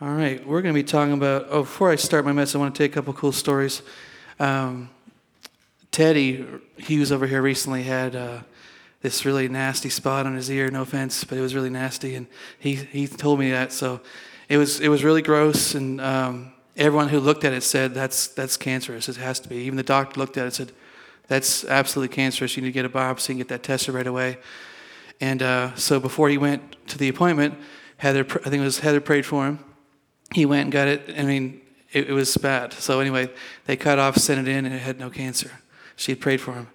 All right, we're going to be talking about. Oh, before I start my message, I want to take a couple cool stories. Um, Teddy, he was over here recently, had uh, this really nasty spot on his ear. No offense, but it was really nasty, and he he told me that. So it was it was really gross, and um, everyone who looked at it said that's that's cancerous. It has to be. Even the doctor looked at it and said that's absolutely cancerous. You need to get a biopsy and get that tested right away. And uh, so before he went to the appointment, Heather, I think it was Heather prayed for him. He went and got it. I mean, it, it was bad. So anyway, they cut off, sent it in, and it had no cancer. She had prayed for him.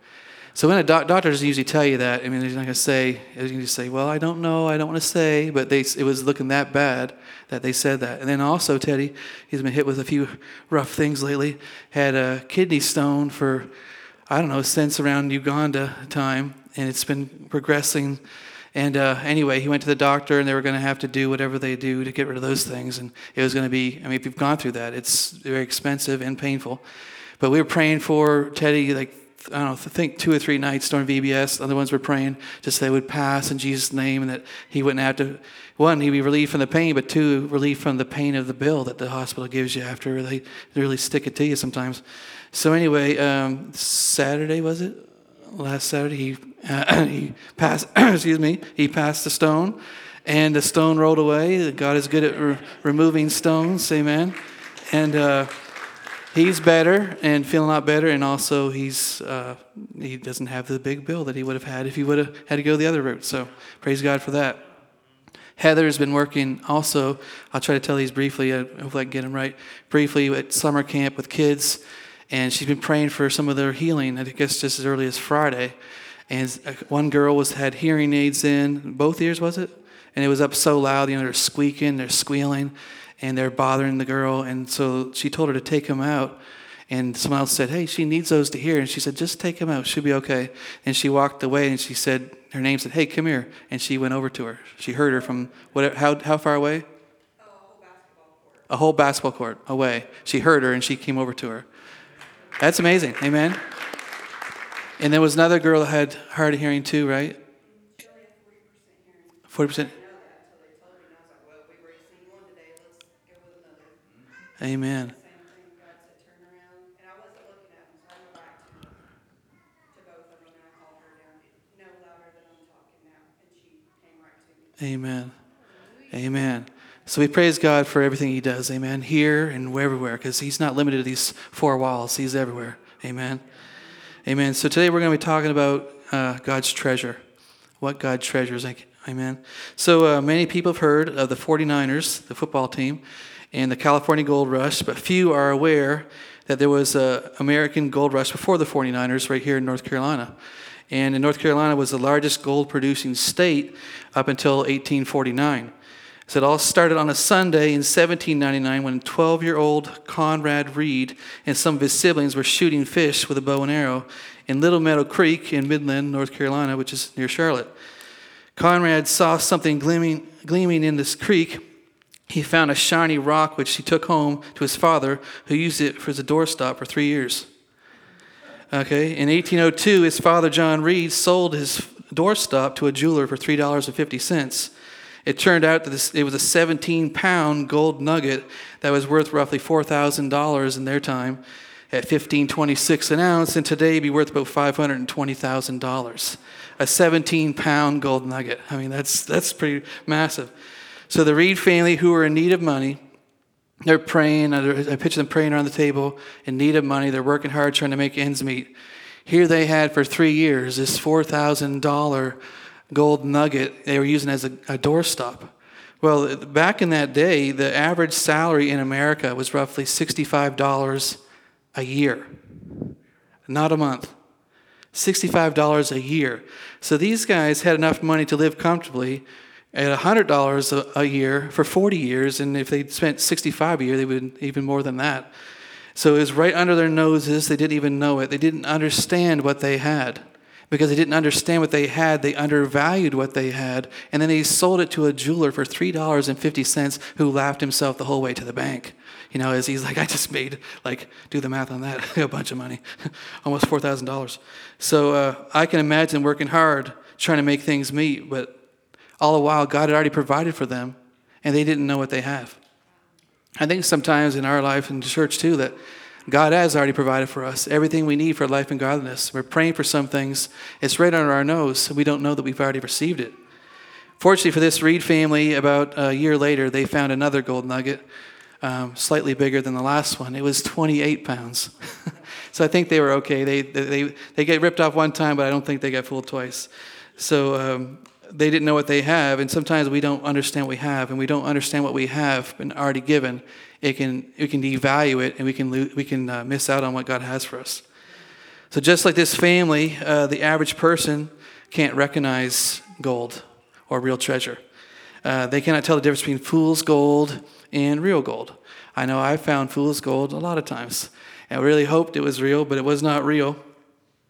So when a doc, doctor doesn't usually tell you that, I mean, they're not going to say, they're going to say, well, I don't know, I don't want to say, but they, it was looking that bad that they said that. And then also, Teddy, he's been hit with a few rough things lately, had a kidney stone for, I don't know, since around Uganda time, and it's been progressing. And uh, anyway, he went to the doctor, and they were going to have to do whatever they do to get rid of those things. And it was going to be, I mean, if you've gone through that, it's very expensive and painful. But we were praying for Teddy, like I don't know, I think two or three nights during VBS. The Other ones were praying just they would pass in Jesus' name and that he wouldn't have to, one, he'd be relieved from the pain, but two, relieved from the pain of the bill that the hospital gives you after they really stick it to you sometimes. So, anyway, um, Saturday, was it? Last Saturday, he, uh, he passed, excuse me, he passed the stone and the stone rolled away. God is good at re- removing stones, amen. And, uh, he's better and feeling a lot better, and also he's uh, he doesn't have the big bill that he would have had if he would have had to go the other route. So praise God for that. Heather's been working also. I'll try to tell these briefly. Hopefully I can get them right. Briefly at summer camp with kids, and she's been praying for some of their healing. I guess just as early as Friday. And one girl was had hearing aids in both ears, was it? And it was up so loud, you know, they're squeaking, they're squealing and they're bothering the girl. And so she told her to take them out. And someone else said, Hey, she needs those to hear. And she said, Just take them out. She'll be okay. And she walked away and she said, Her name said, Hey, come here. And she went over to her. She heard her from what, how, how far away? A whole basketball court away. She heard her and she came over to her. That's amazing. Amen. And there was another girl that had hard hearing too, right? 40%. Amen. Amen. Amen. So we praise God for everything He does. Amen. Here and everywhere, because He's not limited to these four walls. He's everywhere. Amen. Amen. So today we're going to be talking about uh, God's treasure. What God treasures. Amen. So uh, many people have heard of the 49ers, the football team and the California gold rush, but few are aware that there was an American gold rush before the 49ers right here in North Carolina. And in North Carolina was the largest gold producing state up until 1849. So it all started on a Sunday in 1799 when 12 year old Conrad Reed and some of his siblings were shooting fish with a bow and arrow in Little Meadow Creek in Midland, North Carolina, which is near Charlotte. Conrad saw something gleaming, gleaming in this creek he found a shiny rock which he took home to his father, who used it as a doorstop for three years. Okay, in 1802, his father, John Reed, sold his doorstop to a jeweler for $3.50. It turned out that it was a 17 pound gold nugget that was worth roughly $4,000 in their time at 15.26 an ounce, and today be worth about $520,000. A 17 pound gold nugget. I mean, that's, that's pretty massive. So the Reed family, who were in need of money, they're praying. I picture them praying around the table in need of money. They're working hard trying to make ends meet. Here they had for three years this $4,000 gold nugget they were using as a, a doorstop. Well, back in that day, the average salary in America was roughly $65 a year, not a month. $65 a year. So these guys had enough money to live comfortably, at $100 a year for 40 years, and if they spent 65 a year, they would even more than that. So it was right under their noses. They didn't even know it. They didn't understand what they had. Because they didn't understand what they had, they undervalued what they had, and then they sold it to a jeweler for $3.50 who laughed himself the whole way to the bank. You know, as he's like, I just made, like, do the math on that, a bunch of money, almost $4,000. So uh, I can imagine working hard trying to make things meet, but all the while, God had already provided for them, and they didn't know what they have. I think sometimes in our life in church too that God has already provided for us everything we need for life and godliness. We're praying for some things, it's right under our nose, we don't know that we've already received it. Fortunately for this Reed family, about a year later, they found another gold nugget, um, slightly bigger than the last one. It was 28 pounds. so I think they were okay. They, they, they get ripped off one time, but I don't think they got fooled twice. So um, they didn't know what they have, and sometimes we don't understand what we have, and we don't understand what we have been already given. It can, we can devalue it, and we can, lo- we can uh, miss out on what God has for us. So just like this family, uh, the average person can't recognize gold or real treasure. Uh, they cannot tell the difference between fool's gold and real gold. I know I found fool's gold a lot of times. I really hoped it was real, but it was not real.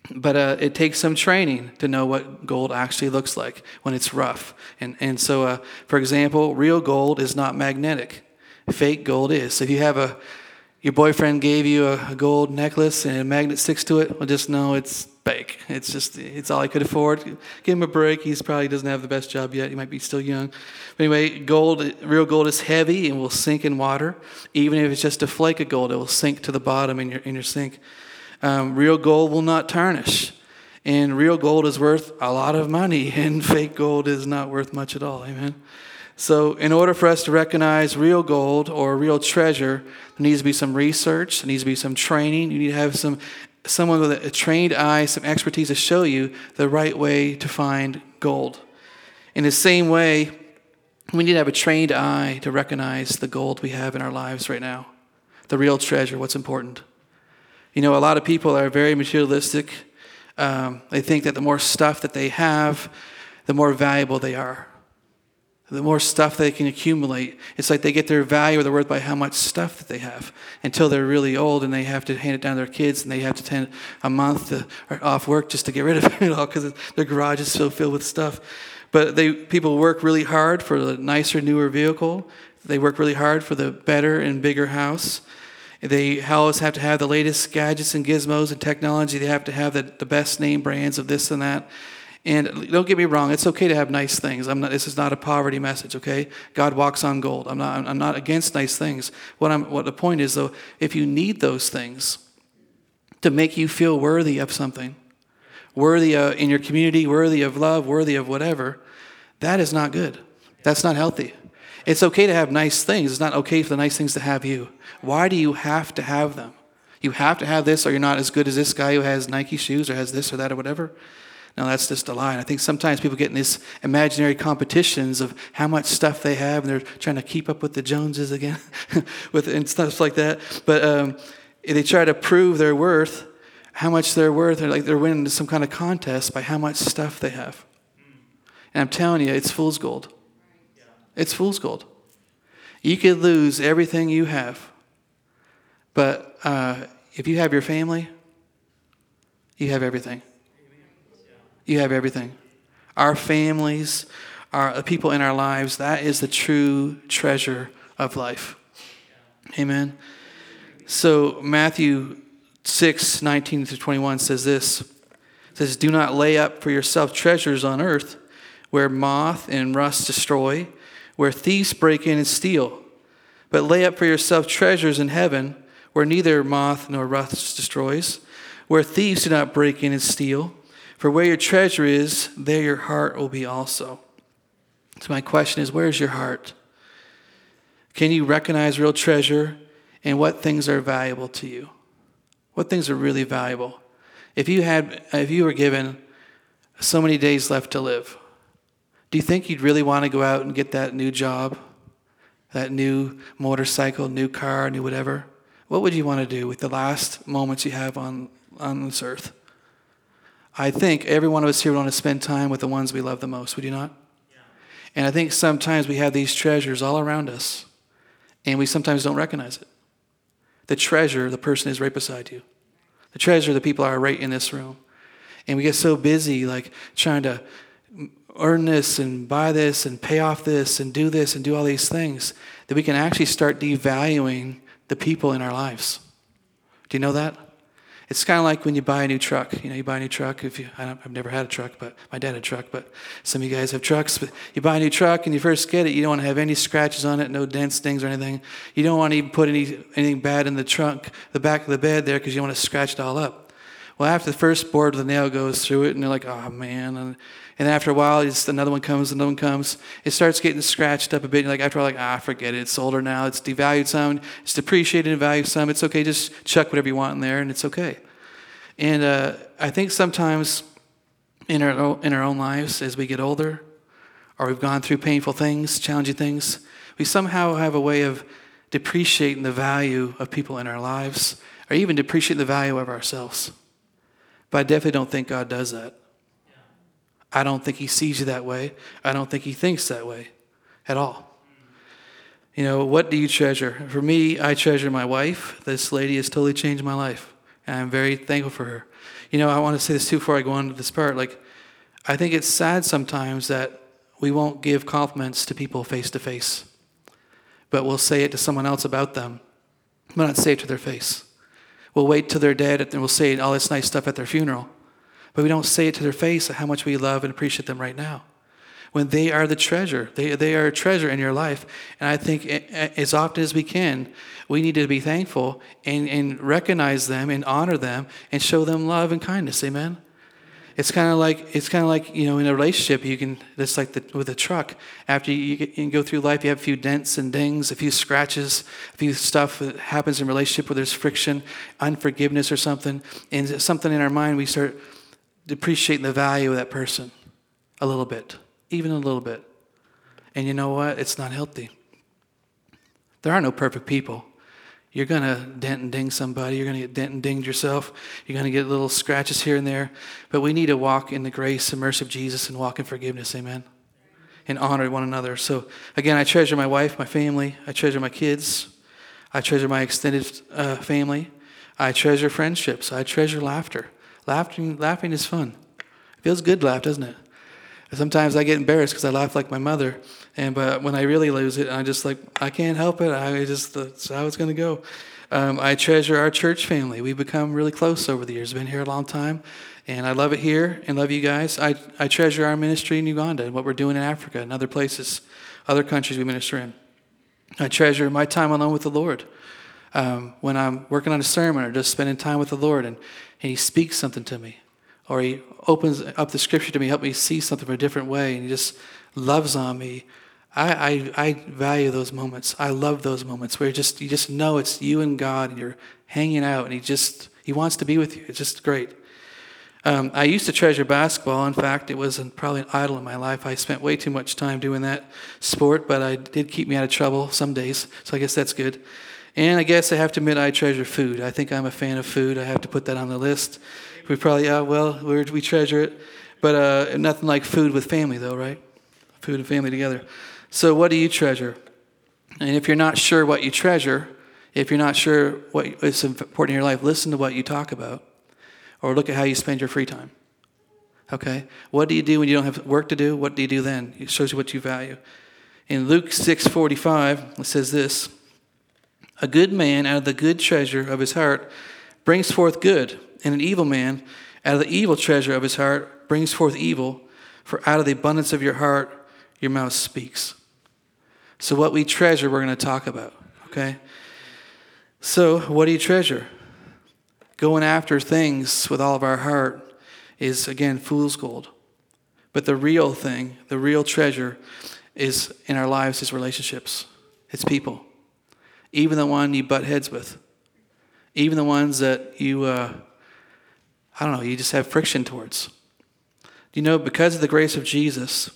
But uh, it takes some training to know what gold actually looks like when it's rough. And, and so, uh, for example, real gold is not magnetic. Fake gold is. So if you have a, your boyfriend gave you a, a gold necklace and a magnet sticks to it, well, just know it's fake. It's just, it's all I could afford. Give him a break. He's probably doesn't have the best job yet. He might be still young. But anyway, gold, real gold is heavy and will sink in water. Even if it's just a flake of gold, it will sink to the bottom in your, in your sink. Um, real gold will not tarnish. And real gold is worth a lot of money, and fake gold is not worth much at all. Amen. So, in order for us to recognize real gold or real treasure, there needs to be some research, there needs to be some training. You need to have some someone with a trained eye, some expertise to show you the right way to find gold. In the same way, we need to have a trained eye to recognize the gold we have in our lives right now, the real treasure, what's important. You know, a lot of people are very materialistic. Um, they think that the more stuff that they have, the more valuable they are. The more stuff they can accumulate, it's like they get their value or their worth by how much stuff that they have until they're really old and they have to hand it down to their kids and they have to spend a month to, off work just to get rid of it all because their garage is so filled with stuff. But they, people work really hard for the nicer, newer vehicle. They work really hard for the better and bigger house. They always have to have the latest gadgets and gizmos and technology. They have to have the, the best name brands of this and that. And don't get me wrong, it's okay to have nice things. I'm not, this is not a poverty message, okay? God walks on gold. I'm not, I'm not against nice things. What, I'm, what the point is, though, if you need those things to make you feel worthy of something, worthy uh, in your community, worthy of love, worthy of whatever, that is not good. That's not healthy. It's okay to have nice things. It's not okay for the nice things to have you. Why do you have to have them? You have to have this, or you're not as good as this guy who has Nike shoes or has this or that or whatever. No, that's just a lie. And I think sometimes people get in these imaginary competitions of how much stuff they have, and they're trying to keep up with the Joneses again, with and stuff like that. But um, they try to prove their worth, how much they're worth, or like they're winning some kind of contest by how much stuff they have. And I'm telling you, it's fool's gold. It's fool's gold. You could lose everything you have, but uh, if you have your family, you have everything. You have everything. Our families, our the people in our lives, that is the true treasure of life. Amen. So Matthew 6, 19 to 21 says this. Says, Do not lay up for yourself treasures on earth where moth and rust destroy where thieves break in and steal. But lay up for yourself treasures in heaven, where neither moth nor rust destroys, where thieves do not break in and steal. For where your treasure is, there your heart will be also. So, my question is where's your heart? Can you recognize real treasure and what things are valuable to you? What things are really valuable? If you had if you were given so many days left to live, do you think you'd really want to go out and get that new job, that new motorcycle, new car, new whatever? What would you want to do with the last moments you have on, on this earth? I think every one of us here would want to spend time with the ones we love the most, would you not? Yeah. And I think sometimes we have these treasures all around us, and we sometimes don't recognize it. The treasure, the person is right beside you. The treasure, the people are right in this room. And we get so busy, like trying to earn this and buy this and pay off this and do this and do all these things, that we can actually start devaluing the people in our lives. Do you know that? It's kind of like when you buy a new truck. You know, you buy a new truck. If you, I have never had a truck, but my dad had a truck. But some of you guys have trucks. But you buy a new truck and you first get it. You don't want to have any scratches on it, no dents, dings, or anything. You don't want to even put any anything bad in the trunk, the back of the bed there, because you want to scratch it all up. Well, after the first board the nail goes through it, and they're like, "Oh man," and, and after a while, it's, another one comes, another one comes. It starts getting scratched up a bit. And like after a while, like, ah, forget it. It's older now. It's devalued some. It's depreciated in value some. It's okay. Just chuck whatever you want in there, and it's okay. And uh, I think sometimes in our, in our own lives, as we get older, or we've gone through painful things, challenging things, we somehow have a way of depreciating the value of people in our lives, or even depreciating the value of ourselves. But I definitely don't think God does that. I don't think He sees you that way. I don't think He thinks that way at all. You know, what do you treasure? For me, I treasure my wife. This lady has totally changed my life. And I'm very thankful for her. You know, I want to say this too before I go on to this part. Like, I think it's sad sometimes that we won't give compliments to people face to face, but we'll say it to someone else about them, but not say it to their face. We'll wait till they're dead and we'll say all this nice stuff at their funeral, but we don't say it to their face how much we love and appreciate them right now when they are the treasure. They, they are a treasure in your life. And I think as often as we can, we need to be thankful and, and recognize them and honor them and show them love and kindness. Amen. It's kind of like it's kind of like you know in a relationship you can it's like the, with a truck after you, get, you go through life you have a few dents and dings a few scratches a few stuff that happens in relationship where there's friction unforgiveness or something and something in our mind we start depreciating the value of that person a little bit even a little bit. And you know what? It's not healthy. There are no perfect people. You're going to dent and ding somebody. You're going to get dent and dinged yourself. You're going to get little scratches here and there. But we need to walk in the grace and mercy of Jesus and walk in forgiveness. Amen. And honor one another. So, again, I treasure my wife, my family. I treasure my kids. I treasure my extended uh, family. I treasure friendships. I treasure laughter. Laughing, laughing is fun. It feels good to laugh, doesn't it? Sometimes I get embarrassed because I laugh like my mother, and but when I really lose it, I just like I can't help it. I just that's how it's going to go. Um, I treasure our church family. We've become really close over the years. Been here a long time, and I love it here and love you guys. I I treasure our ministry in Uganda and what we're doing in Africa and other places, other countries we minister in. I treasure my time alone with the Lord. Um, when I'm working on a sermon or just spending time with the Lord and, and He speaks something to me or he opens up the scripture to me, help me see something from a different way, and he just loves on me. I, I, I value those moments. I love those moments where you just you just know it's you and God, and you're hanging out, and he just he wants to be with you. It's just great. Um, I used to treasure basketball. In fact, it was probably an idol in my life. I spent way too much time doing that sport, but I did keep me out of trouble some days, so I guess that's good. And I guess I have to admit I treasure food. I think I'm a fan of food. I have to put that on the list. We probably, yeah, well, we treasure it. But uh, nothing like food with family, though, right? Food and family together. So, what do you treasure? And if you're not sure what you treasure, if you're not sure what is important in your life, listen to what you talk about or look at how you spend your free time. Okay? What do you do when you don't have work to do? What do you do then? It shows you what you value. In Luke 6:45, it says this: A good man out of the good treasure of his heart brings forth good, and an evil man, out of the evil treasure of his heart, brings forth evil, for out of the abundance of your heart, your mouth speaks. So, what we treasure, we're going to talk about, okay? So, what do you treasure? Going after things with all of our heart is, again, fool's gold. But the real thing, the real treasure, is in our lives is relationships. It's people. Even the one you butt heads with. Even the ones that you uh, I don't know, you just have friction towards. You know, because of the grace of Jesus,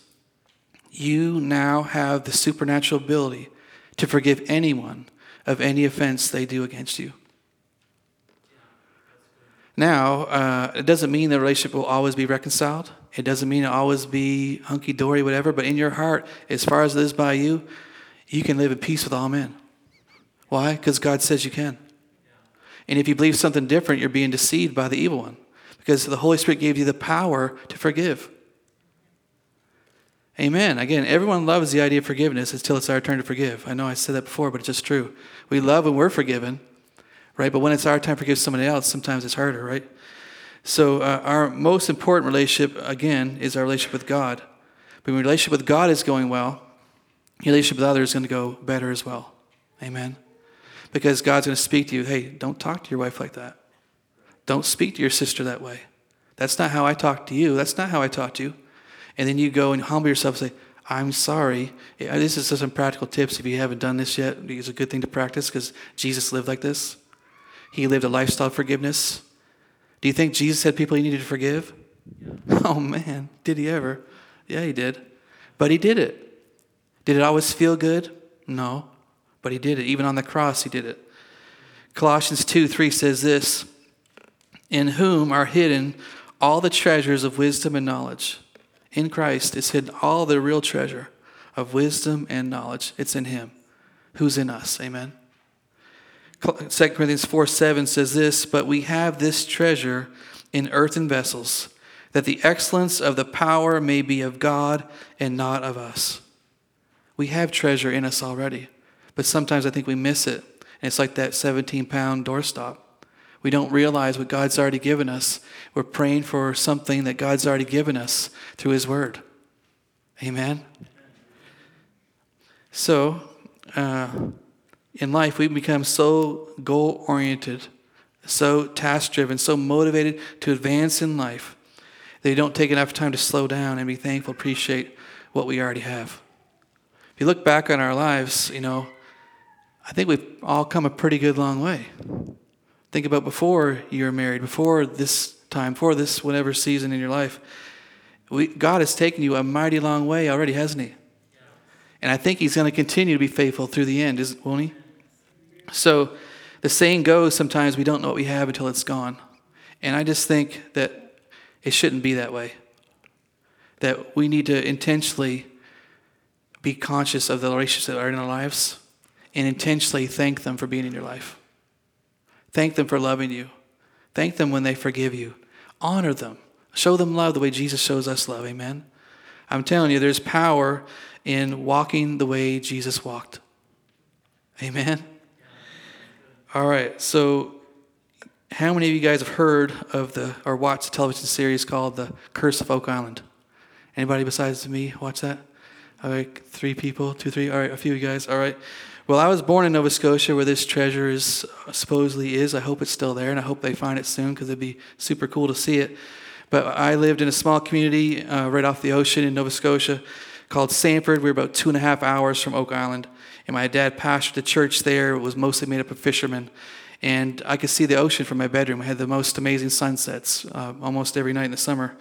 you now have the supernatural ability to forgive anyone of any offense they do against you. Now, uh, it doesn't mean the relationship will always be reconciled. It doesn't mean it'll always be hunky dory, whatever, but in your heart, as far as it is by you, you can live in peace with all men. Why? Because God says you can. And if you believe something different, you're being deceived by the evil one because the Holy Spirit gave you the power to forgive. Amen. Again, everyone loves the idea of forgiveness until it's our turn to forgive. I know I said that before, but it's just true. We love when we're forgiven. right? But when it's our time to forgive somebody else, sometimes it's harder, right? So uh, our most important relationship, again, is our relationship with God. But when your relationship with God is going well, your relationship with others is going to go better as well. Amen. Because God's going to speak to you. Hey, don't talk to your wife like that. Don't speak to your sister that way. That's not how I talk to you. That's not how I talk to you. And then you go and humble yourself and say, I'm sorry. This is some practical tips if you haven't done this yet. It's a good thing to practice because Jesus lived like this. He lived a lifestyle of forgiveness. Do you think Jesus had people he needed to forgive? Yeah. Oh man, did he ever? Yeah, he did. But he did it. Did it always feel good? No. But he did it. Even on the cross, he did it. Colossians 2 3 says this In whom are hidden all the treasures of wisdom and knowledge. In Christ is hidden all the real treasure of wisdom and knowledge. It's in him. Who's in us? Amen. 2 Corinthians 4 7 says this, But we have this treasure in earthen vessels, that the excellence of the power may be of God and not of us. We have treasure in us already, but sometimes I think we miss it. And it's like that 17 pound doorstop. We don't realize what God's already given us. We're praying for something that God's already given us through His Word. Amen? So, uh, in life, we become so goal oriented, so task driven, so motivated to advance in life that don't take enough time to slow down and be thankful, appreciate what we already have. If you look back on our lives, you know, I think we've all come a pretty good long way. Think about before you were married, before this time, before this whatever season in your life. We, God has taken you a mighty long way already, hasn't He? And I think He's going to continue to be faithful through the end, isn't, won't He? So the saying goes sometimes we don't know what we have until it's gone. And I just think that it shouldn't be that way. That we need to intentionally be conscious of the relationships that are in our lives and intentionally thank them for being in your life. Thank them for loving you. Thank them when they forgive you. Honor them. Show them love the way Jesus shows us love. Amen. I'm telling you, there's power in walking the way Jesus walked. Amen. All right, so how many of you guys have heard of the or watched a television series called The Curse of Oak Island? Anybody besides me watch that? All right, three people, two, three. All right, a few of you guys. All right. Well, I was born in Nova Scotia, where this treasure is supposedly is. I hope it's still there, and I hope they find it soon because it'd be super cool to see it. But I lived in a small community uh, right off the ocean in Nova Scotia called Sandford. We were about two and a half hours from Oak Island and my dad pastored the church there. It was mostly made up of fishermen. And I could see the ocean from my bedroom. I had the most amazing sunsets uh, almost every night in the summer.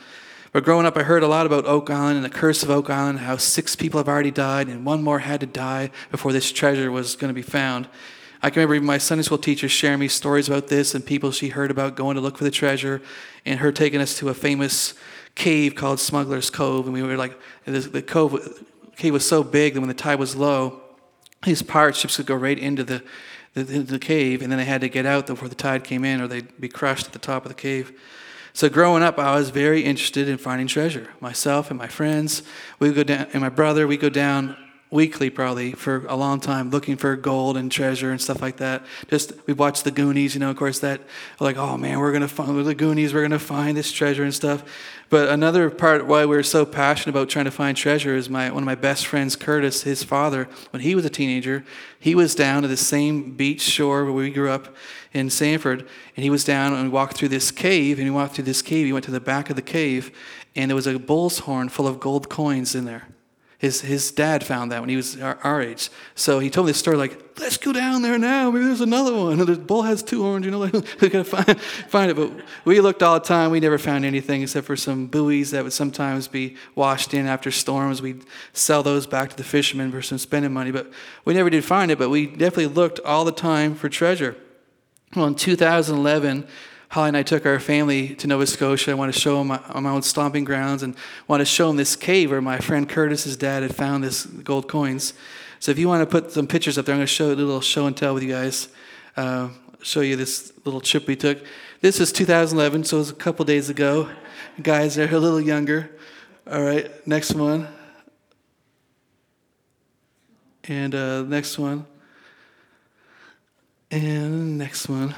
But growing up, I heard a lot about Oak Island and the curse of Oak Island, how six people have already died and one more had to die before this treasure was going to be found. I can remember my Sunday school teacher sharing me stories about this and people she heard about going to look for the treasure and her taking us to a famous cave called Smuggler's Cove. And we were like, the cove, cave was so big that when the tide was low, these pirate ships could go right into the, the, the, cave, and then they had to get out before the tide came in, or they'd be crushed at the top of the cave. So growing up, I was very interested in finding treasure. Myself and my friends, we go down, and my brother, we go down weekly probably for a long time looking for gold and treasure and stuff like that. Just we watched the goonies you know of course that like oh man we're gonna find the goonies we're gonna find this treasure and stuff. But another part why we are so passionate about trying to find treasure is my one of my best friends curtis his father when he was a teenager he was down to the same beach shore where we grew up in sandford and he was down and walked through this cave and he walked through this cave he went to the back of the cave and there was a bull's horn full of gold coins in there his, his dad found that when he was our, our, age. So he told me the story like, let's go down there now. Maybe there's another one. The bull has two horns, you know, like, we're going to find, find it. But we looked all the time. We never found anything except for some buoys that would sometimes be washed in after storms. We'd sell those back to the fishermen for some spending money. But we never did find it. But we definitely looked all the time for treasure. Well, in 2011, Holly and I took our family to Nova Scotia. I want to show them my, my own stomping grounds and want to show them this cave where my friend Curtis's dad had found this gold coins. So if you want to put some pictures up there, I'm going to show a little show and tell with you guys. Uh, show you this little trip we took. This is 2011, so it was a couple days ago. Guys are a little younger. All right, next one. And uh, next one. And next one.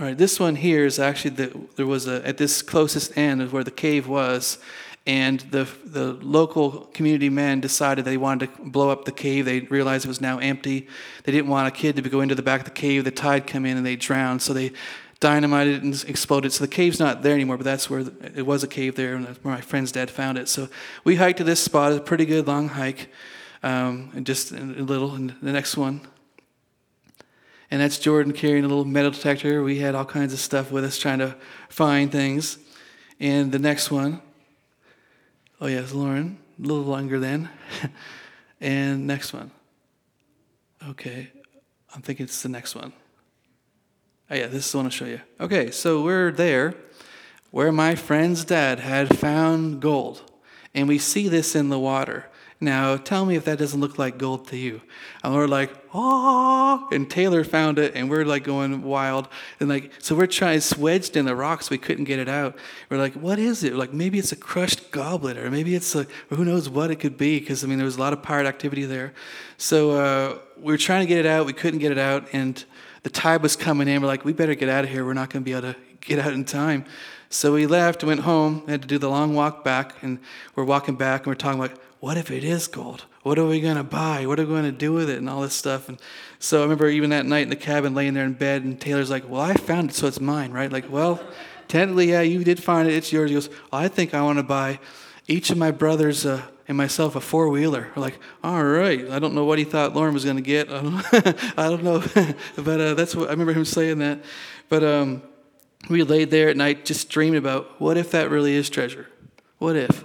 All right, this one here is actually the, there was a at this closest end of where the cave was, and the the local community men decided they wanted to blow up the cave. They realized it was now empty. They didn't want a kid to go into the back of the cave. The tide come in and they drowned. So they dynamited and exploded. So the cave's not there anymore, but that's where it was a cave there, and where my friend's dad found it. So we hiked to this spot. A pretty good long hike, um, and just a little. And the next one. And that's Jordan carrying a little metal detector. We had all kinds of stuff with us trying to find things. And the next one, oh, yes, Lauren, a little longer then. and next one. Okay, I'm thinking it's the next one. Oh, yeah, this is the one I'll show you. Okay, so we're there where my friend's dad had found gold. And we see this in the water. Now, tell me if that doesn't look like gold to you. And we're like, oh, and Taylor found it, and we're like going wild. And like, so we're trying, wedged in the rocks, we couldn't get it out. We're like, what is it? Like, maybe it's a crushed goblet, or maybe it's a, who knows what it could be, because I mean, there was a lot of pirate activity there. So uh, we were trying to get it out, we couldn't get it out, and the tide was coming in. We're like, we better get out of here. We're not going to be able to get out in time. So we left, went home, had to do the long walk back, and we're walking back, and we're talking like, what if it is gold? What are we going to buy? What are we going to do with it? And all this stuff. And so I remember even that night in the cabin, laying there in bed, and Taylor's like, well, I found it, so it's mine, right? Like, well, technically, yeah, you did find it. It's yours. He goes, well, I think I want to buy each of my brothers uh, and myself a four wheeler. We're like, all right. I don't know what he thought Lauren was going to get. I don't, I don't know. but uh, that's what I remember him saying that. But um, we laid there at night just dreaming about what if that really is treasure? What if?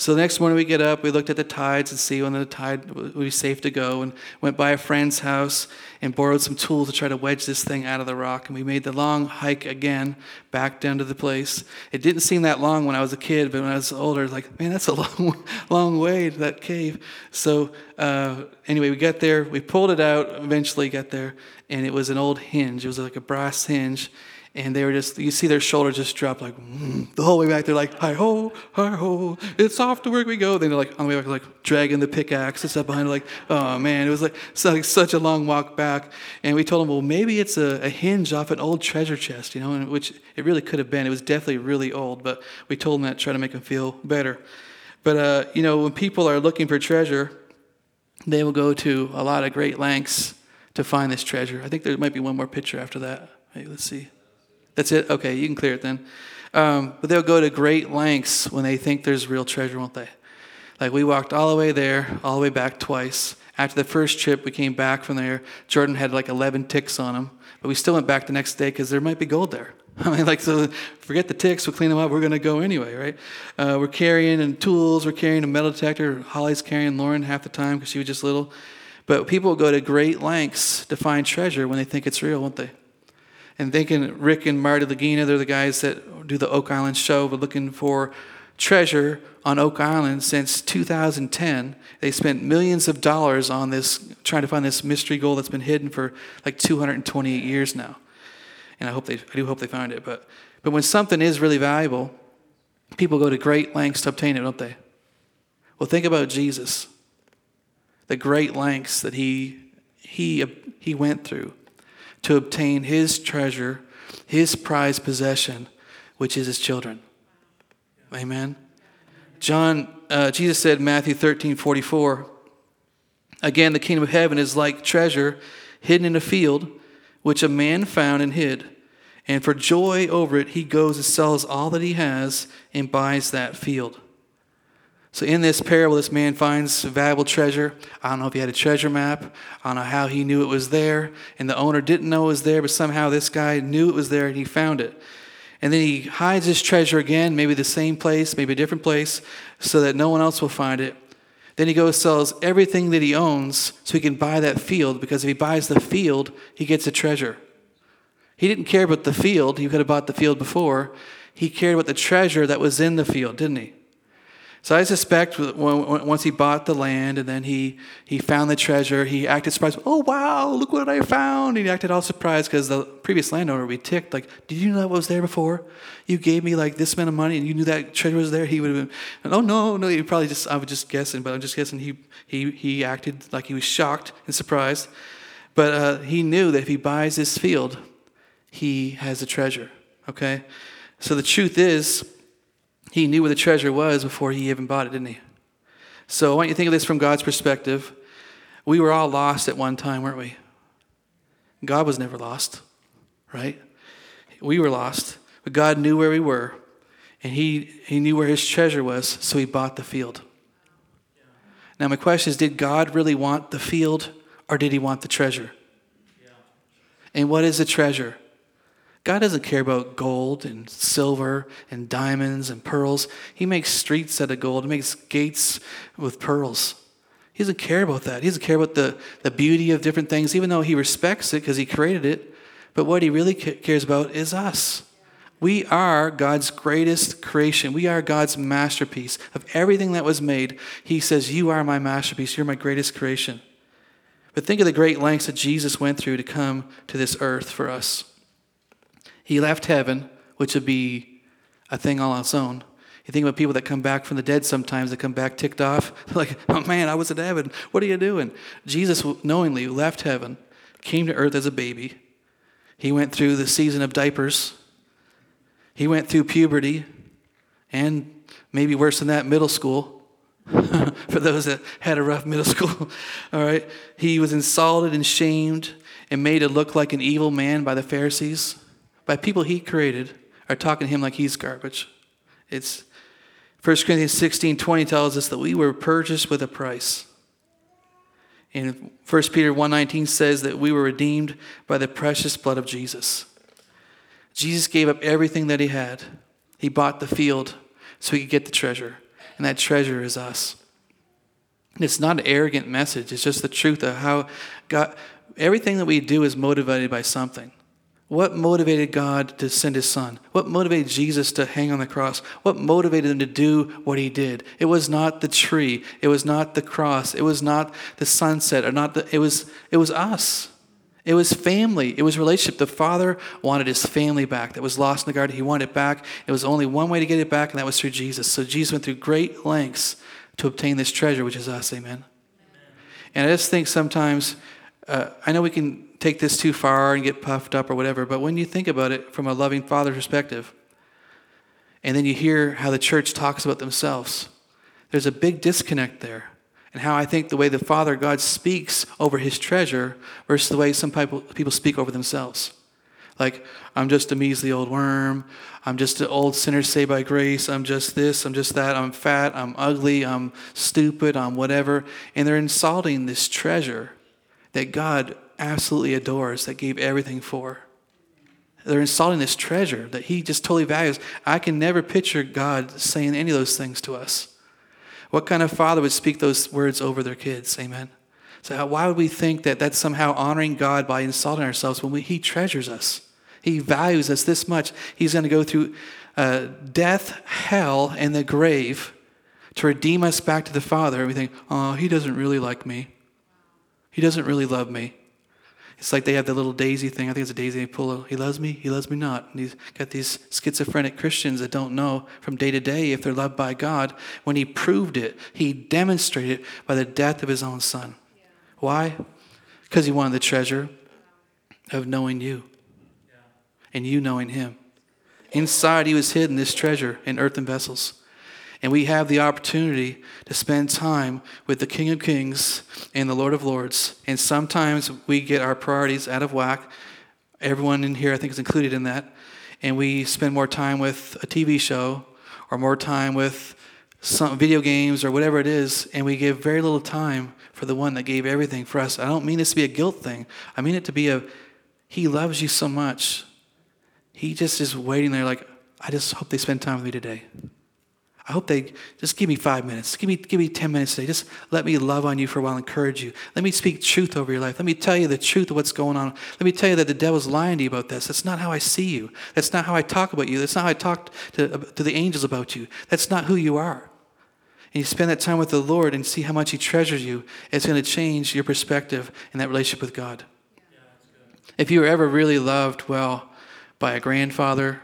So the next morning we get up, we looked at the tides and see when the tide would be safe to go, and went by a friend's house and borrowed some tools to try to wedge this thing out of the rock. And we made the long hike again back down to the place. It didn't seem that long when I was a kid, but when I was older, like man, that's a long, long way to that cave. So uh, anyway, we got there, we pulled it out, eventually got there, and it was an old hinge. It was like a brass hinge and they were just you see their shoulders just drop like mm, the whole way back. They're like hi ho hi ho it's off to work we go. Then they're like on the way back like dragging the pickaxe and stuff behind like oh man. It was like, like such a long walk back. And we told them well maybe it's a, a hinge off an old treasure chest you know and which it really could have been. It was definitely really old but we told them that to try to make them feel better. But uh, you know when people are looking for treasure they will go to a lot of great lengths to find this treasure. I think there might be one more picture after that. Hey, let's see that's it? Okay, you can clear it then. Um, but they'll go to great lengths when they think there's real treasure, won't they? Like we walked all the way there, all the way back twice. After the first trip, we came back from there. Jordan had like 11 ticks on him, but we still went back the next day because there might be gold there. I mean, like, so forget the ticks, we'll clean them up, we're going to go anyway, right? Uh, we're carrying and tools, we're carrying a metal detector. Holly's carrying Lauren half the time because she was just little. But people go to great lengths to find treasure when they think it's real, won't they? And thinking Rick and Marty Lagina, they're the guys that do the Oak Island show, but looking for treasure on Oak Island since 2010. They spent millions of dollars on this, trying to find this mystery gold that's been hidden for like 228 years now. And I hope they, I do hope they find it. But, but when something is really valuable, people go to great lengths to obtain it, don't they? Well, think about Jesus, the great lengths that he, he, he went through to obtain his treasure, his prized possession, which is his children. Amen. John, uh, Jesus said, Matthew 13, 44, again, the kingdom of heaven is like treasure hidden in a field, which a man found and hid. And for joy over it, he goes and sells all that he has and buys that field. So, in this parable, this man finds valuable treasure. I don't know if he had a treasure map. I don't know how he knew it was there. And the owner didn't know it was there, but somehow this guy knew it was there and he found it. And then he hides his treasure again, maybe the same place, maybe a different place, so that no one else will find it. Then he goes sells everything that he owns so he can buy that field because if he buys the field, he gets a treasure. He didn't care about the field. He could have bought the field before. He cared about the treasure that was in the field, didn't he? So I suspect once he bought the land and then he, he found the treasure, he acted surprised. Oh, wow, look what I found. He acted all surprised because the previous landowner would be ticked. Like, did you know that was there before? You gave me like this amount of money and you knew that treasure was there? He would have been, oh, no, no. He probably just, I was just guessing, but I'm just guessing he, he, he acted like he was shocked and surprised. But uh, he knew that if he buys this field, he has a treasure. Okay? So the truth is, he knew where the treasure was before he even bought it, didn't he? So I want you to think of this from God's perspective. We were all lost at one time, weren't we? God was never lost, right? We were lost, but God knew where we were, and he, he knew where his treasure was, so he bought the field. Now, my question is did God really want the field, or did he want the treasure? And what is the treasure? God doesn't care about gold and silver and diamonds and pearls. He makes streets out of gold, he makes gates with pearls. He doesn't care about that. He doesn't care about the, the beauty of different things, even though he respects it because he created it. But what he really cares about is us. We are God's greatest creation. We are God's masterpiece. Of everything that was made, He says, You are my masterpiece. You're my greatest creation. But think of the great lengths that Jesus went through to come to this earth for us. He left heaven, which would be a thing all on its own. You think about people that come back from the dead sometimes, that come back ticked off. like, oh man, I was in heaven. What are you doing? Jesus knowingly left heaven, came to earth as a baby. He went through the season of diapers. He went through puberty and maybe worse than that, middle school. For those that had a rough middle school. All right. He was insulted and shamed and made to look like an evil man by the Pharisees, by people he created, are talking to him like he's garbage. It's 1 Corinthians 16 20 tells us that we were purchased with a price. And 1 Peter 1:19 says that we were redeemed by the precious blood of Jesus. Jesus gave up everything that he had. He bought the field so he could get the treasure, and that treasure is us. And it's not an arrogant message, it's just the truth of how God everything that we do is motivated by something. What motivated God to send his son? What motivated Jesus to hang on the cross? What motivated him to do what he did? It was not the tree, it was not the cross, it was not the sunset, or not the it was it was us. It was family. It was relationship. The father wanted his family back that was lost in the garden. He wanted it back. It was only one way to get it back, and that was through Jesus. So Jesus went through great lengths to obtain this treasure, which is us. Amen. Amen. And I just think sometimes, uh, I know we can take this too far and get puffed up or whatever, but when you think about it from a loving father perspective, and then you hear how the church talks about themselves, there's a big disconnect there. And how I think the way the Father God speaks over his treasure versus the way some people, people speak over themselves. Like, I'm just a measly old worm. I'm just an old sinner saved by grace. I'm just this. I'm just that. I'm fat. I'm ugly. I'm stupid. I'm whatever. And they're insulting this treasure that God absolutely adores, that gave everything for. They're insulting this treasure that He just totally values. I can never picture God saying any of those things to us. What kind of father would speak those words over their kids? Amen. So, how, why would we think that that's somehow honoring God by insulting ourselves when we, He treasures us? He values us this much. He's going to go through uh, death, hell, and the grave to redeem us back to the Father. And we think, oh, He doesn't really like me. He doesn't really love me. It's like they have the little daisy thing. I think it's a daisy they pull. He loves me, he loves me not. And he's got these schizophrenic Christians that don't know from day to day if they're loved by God. When he proved it, he demonstrated it by the death of his own son. Yeah. Why? Because he wanted the treasure of knowing you yeah. and you knowing him. Inside, he was hidden this treasure in earthen vessels. And we have the opportunity to spend time with the King of Kings and the Lord of Lords. And sometimes we get our priorities out of whack. Everyone in here, I think, is included in that. And we spend more time with a TV show or more time with some video games or whatever it is, and we give very little time for the one that gave everything for us. I don't mean this to be a guilt thing. I mean it to be a, He loves you so much. He just is waiting there, like, I just hope they spend time with me today. I hope they just give me five minutes. Give me, give me 10 minutes today. Just let me love on you for a while, encourage you. Let me speak truth over your life. Let me tell you the truth of what's going on. Let me tell you that the devil's lying to you about this. That's not how I see you. That's not how I talk about you. That's not how I talk to, to the angels about you. That's not who you are. And you spend that time with the Lord and see how much He treasures you. It's going to change your perspective in that relationship with God. if you were ever really loved well by a grandfather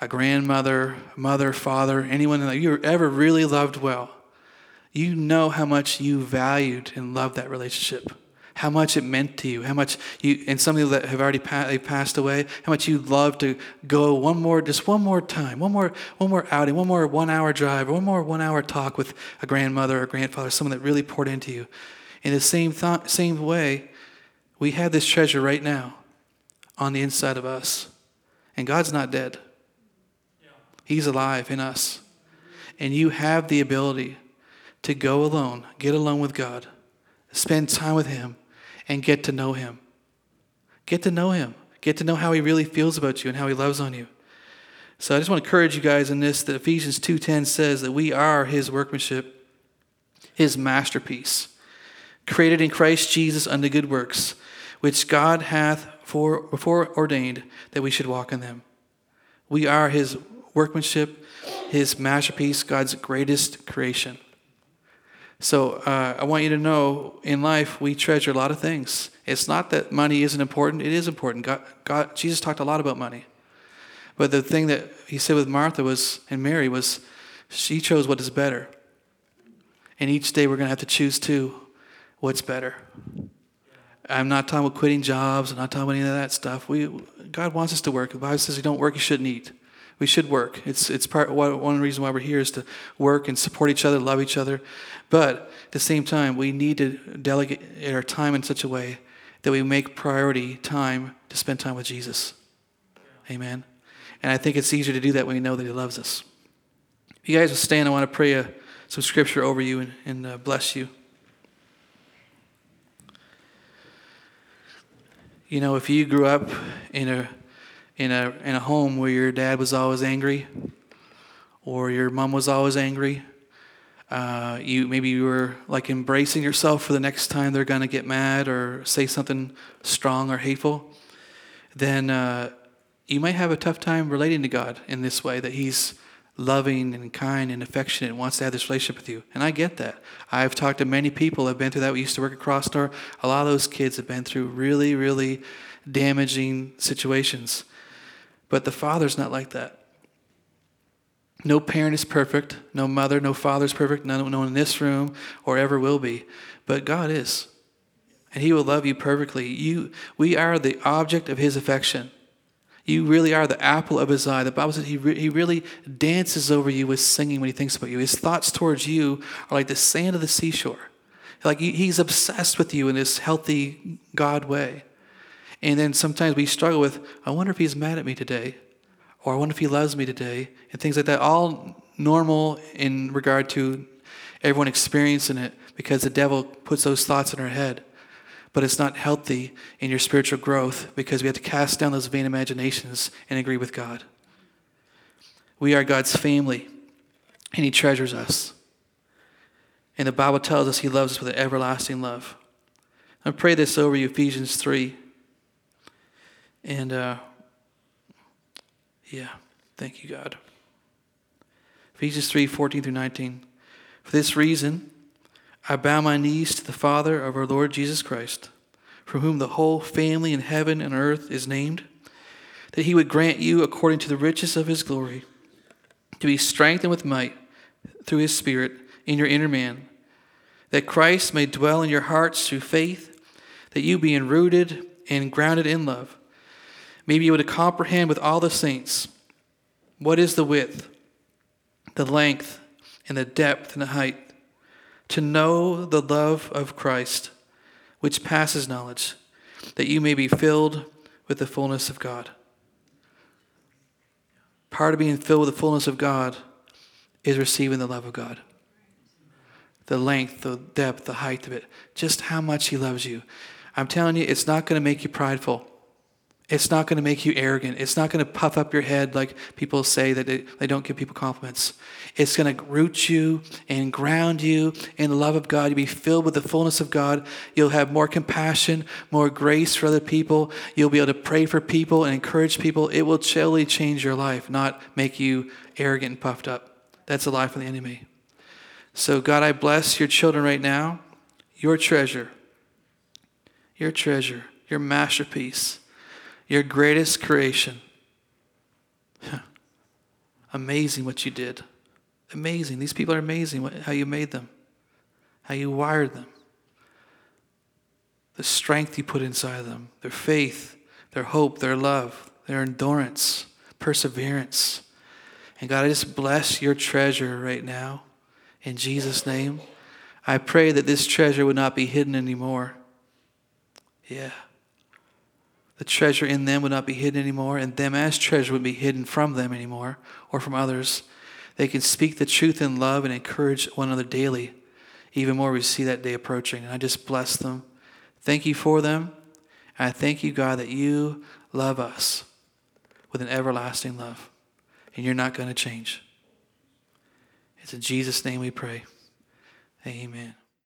a grandmother, mother, father, anyone that you ever really loved well, you know how much you valued and loved that relationship. how much it meant to you, how much you, and some people that have already passed away, how much you love to go one more, just one more time, one more, one more outing, one more one hour drive, one more one hour talk with a grandmother or grandfather, someone that really poured into you. In the same, same way, we have this treasure right now on the inside of us. And God's not dead, He's alive in us. And you have the ability to go alone, get alone with God, spend time with Him, and get to know Him. Get to know Him. Get to know how He really feels about you and how He loves on you. So I just want to encourage you guys in this that Ephesians 2:10 says that we are his workmanship, his masterpiece, created in Christ Jesus unto good works, which God hath for, before ordained that we should walk in them. We are his workmanship, his masterpiece, God's greatest creation. So uh, I want you to know in life we treasure a lot of things. It's not that money isn't important, it is important. God, God, Jesus talked a lot about money. But the thing that he said with Martha was and Mary was she chose what is better. And each day we're going to have to choose too what's better. I'm not talking about quitting jobs. I'm not talking about any of that stuff. We, God wants us to work. The Bible says if you don't work, you shouldn't eat. We should work. It's, it's part, one reason why we're here is to work and support each other, love each other. But at the same time, we need to delegate our time in such a way that we make priority time to spend time with Jesus. Amen. And I think it's easier to do that when we know that He loves us. If you guys will stand, I want to pray a, some scripture over you and, and uh, bless you. You know, if you grew up in a in a in a home where your dad was always angry, or your mom was always angry, uh, you maybe you were like embracing yourself for the next time they're gonna get mad or say something strong or hateful, then uh, you might have a tough time relating to God in this way that He's loving and kind and affectionate and wants to have this relationship with you. And I get that. I've talked to many people have been through that. We used to work at Crosstar. A lot of those kids have been through really, really damaging situations. But the Father's not like that. No parent is perfect. No mother, no father is perfect. No, no one in this room or ever will be. But God is. And He will love you perfectly. You, we are the object of His affection. You really are the apple of his eye. The Bible says he, re- he really dances over you with singing when he thinks about you. His thoughts towards you are like the sand of the seashore. Like he's obsessed with you in this healthy God way. And then sometimes we struggle with, I wonder if he's mad at me today, or I wonder if he loves me today, and things like that. All normal in regard to everyone experiencing it because the devil puts those thoughts in our head but it's not healthy in your spiritual growth because we have to cast down those vain imaginations and agree with God. We are God's family, and He treasures us. And the Bible tells us He loves us with an everlasting love. I pray this over you, Ephesians 3. And uh, yeah, thank you, God. Ephesians 3 14 through 19. For this reason, I bow my knees to the Father of our Lord Jesus Christ, from whom the whole family in heaven and earth is named, that he would grant you, according to the riches of his glory, to be strengthened with might through his Spirit in your inner man, that Christ may dwell in your hearts through faith, that you, being rooted and grounded in love, may be able to comprehend with all the saints what is the width, the length, and the depth and the height to know the love of Christ, which passes knowledge, that you may be filled with the fullness of God. Part of being filled with the fullness of God is receiving the love of God. The length, the depth, the height of it, just how much He loves you. I'm telling you, it's not going to make you prideful. It's not going to make you arrogant. It's not going to puff up your head like people say that they, they don't give people compliments. It's going to root you and ground you in the love of God. You'll be filled with the fullness of God. You'll have more compassion, more grace for other people. You'll be able to pray for people and encourage people. It will truly change your life, not make you arrogant and puffed up. That's a lie from the enemy. So, God, I bless your children right now, your treasure, your treasure, your masterpiece your greatest creation. amazing what you did. Amazing. These people are amazing how you made them, how you wired them. the strength you put inside them, their faith, their hope, their love, their endurance, perseverance. And God, I just bless your treasure right now in Jesus' name. I pray that this treasure would not be hidden anymore. Yeah. The treasure in them would not be hidden anymore, and them as treasure would be hidden from them anymore or from others. They can speak the truth in love and encourage one another daily. Even more, we see that day approaching. And I just bless them. Thank you for them. And I thank you, God, that you love us with an everlasting love. And you're not going to change. It's in Jesus' name we pray. Amen.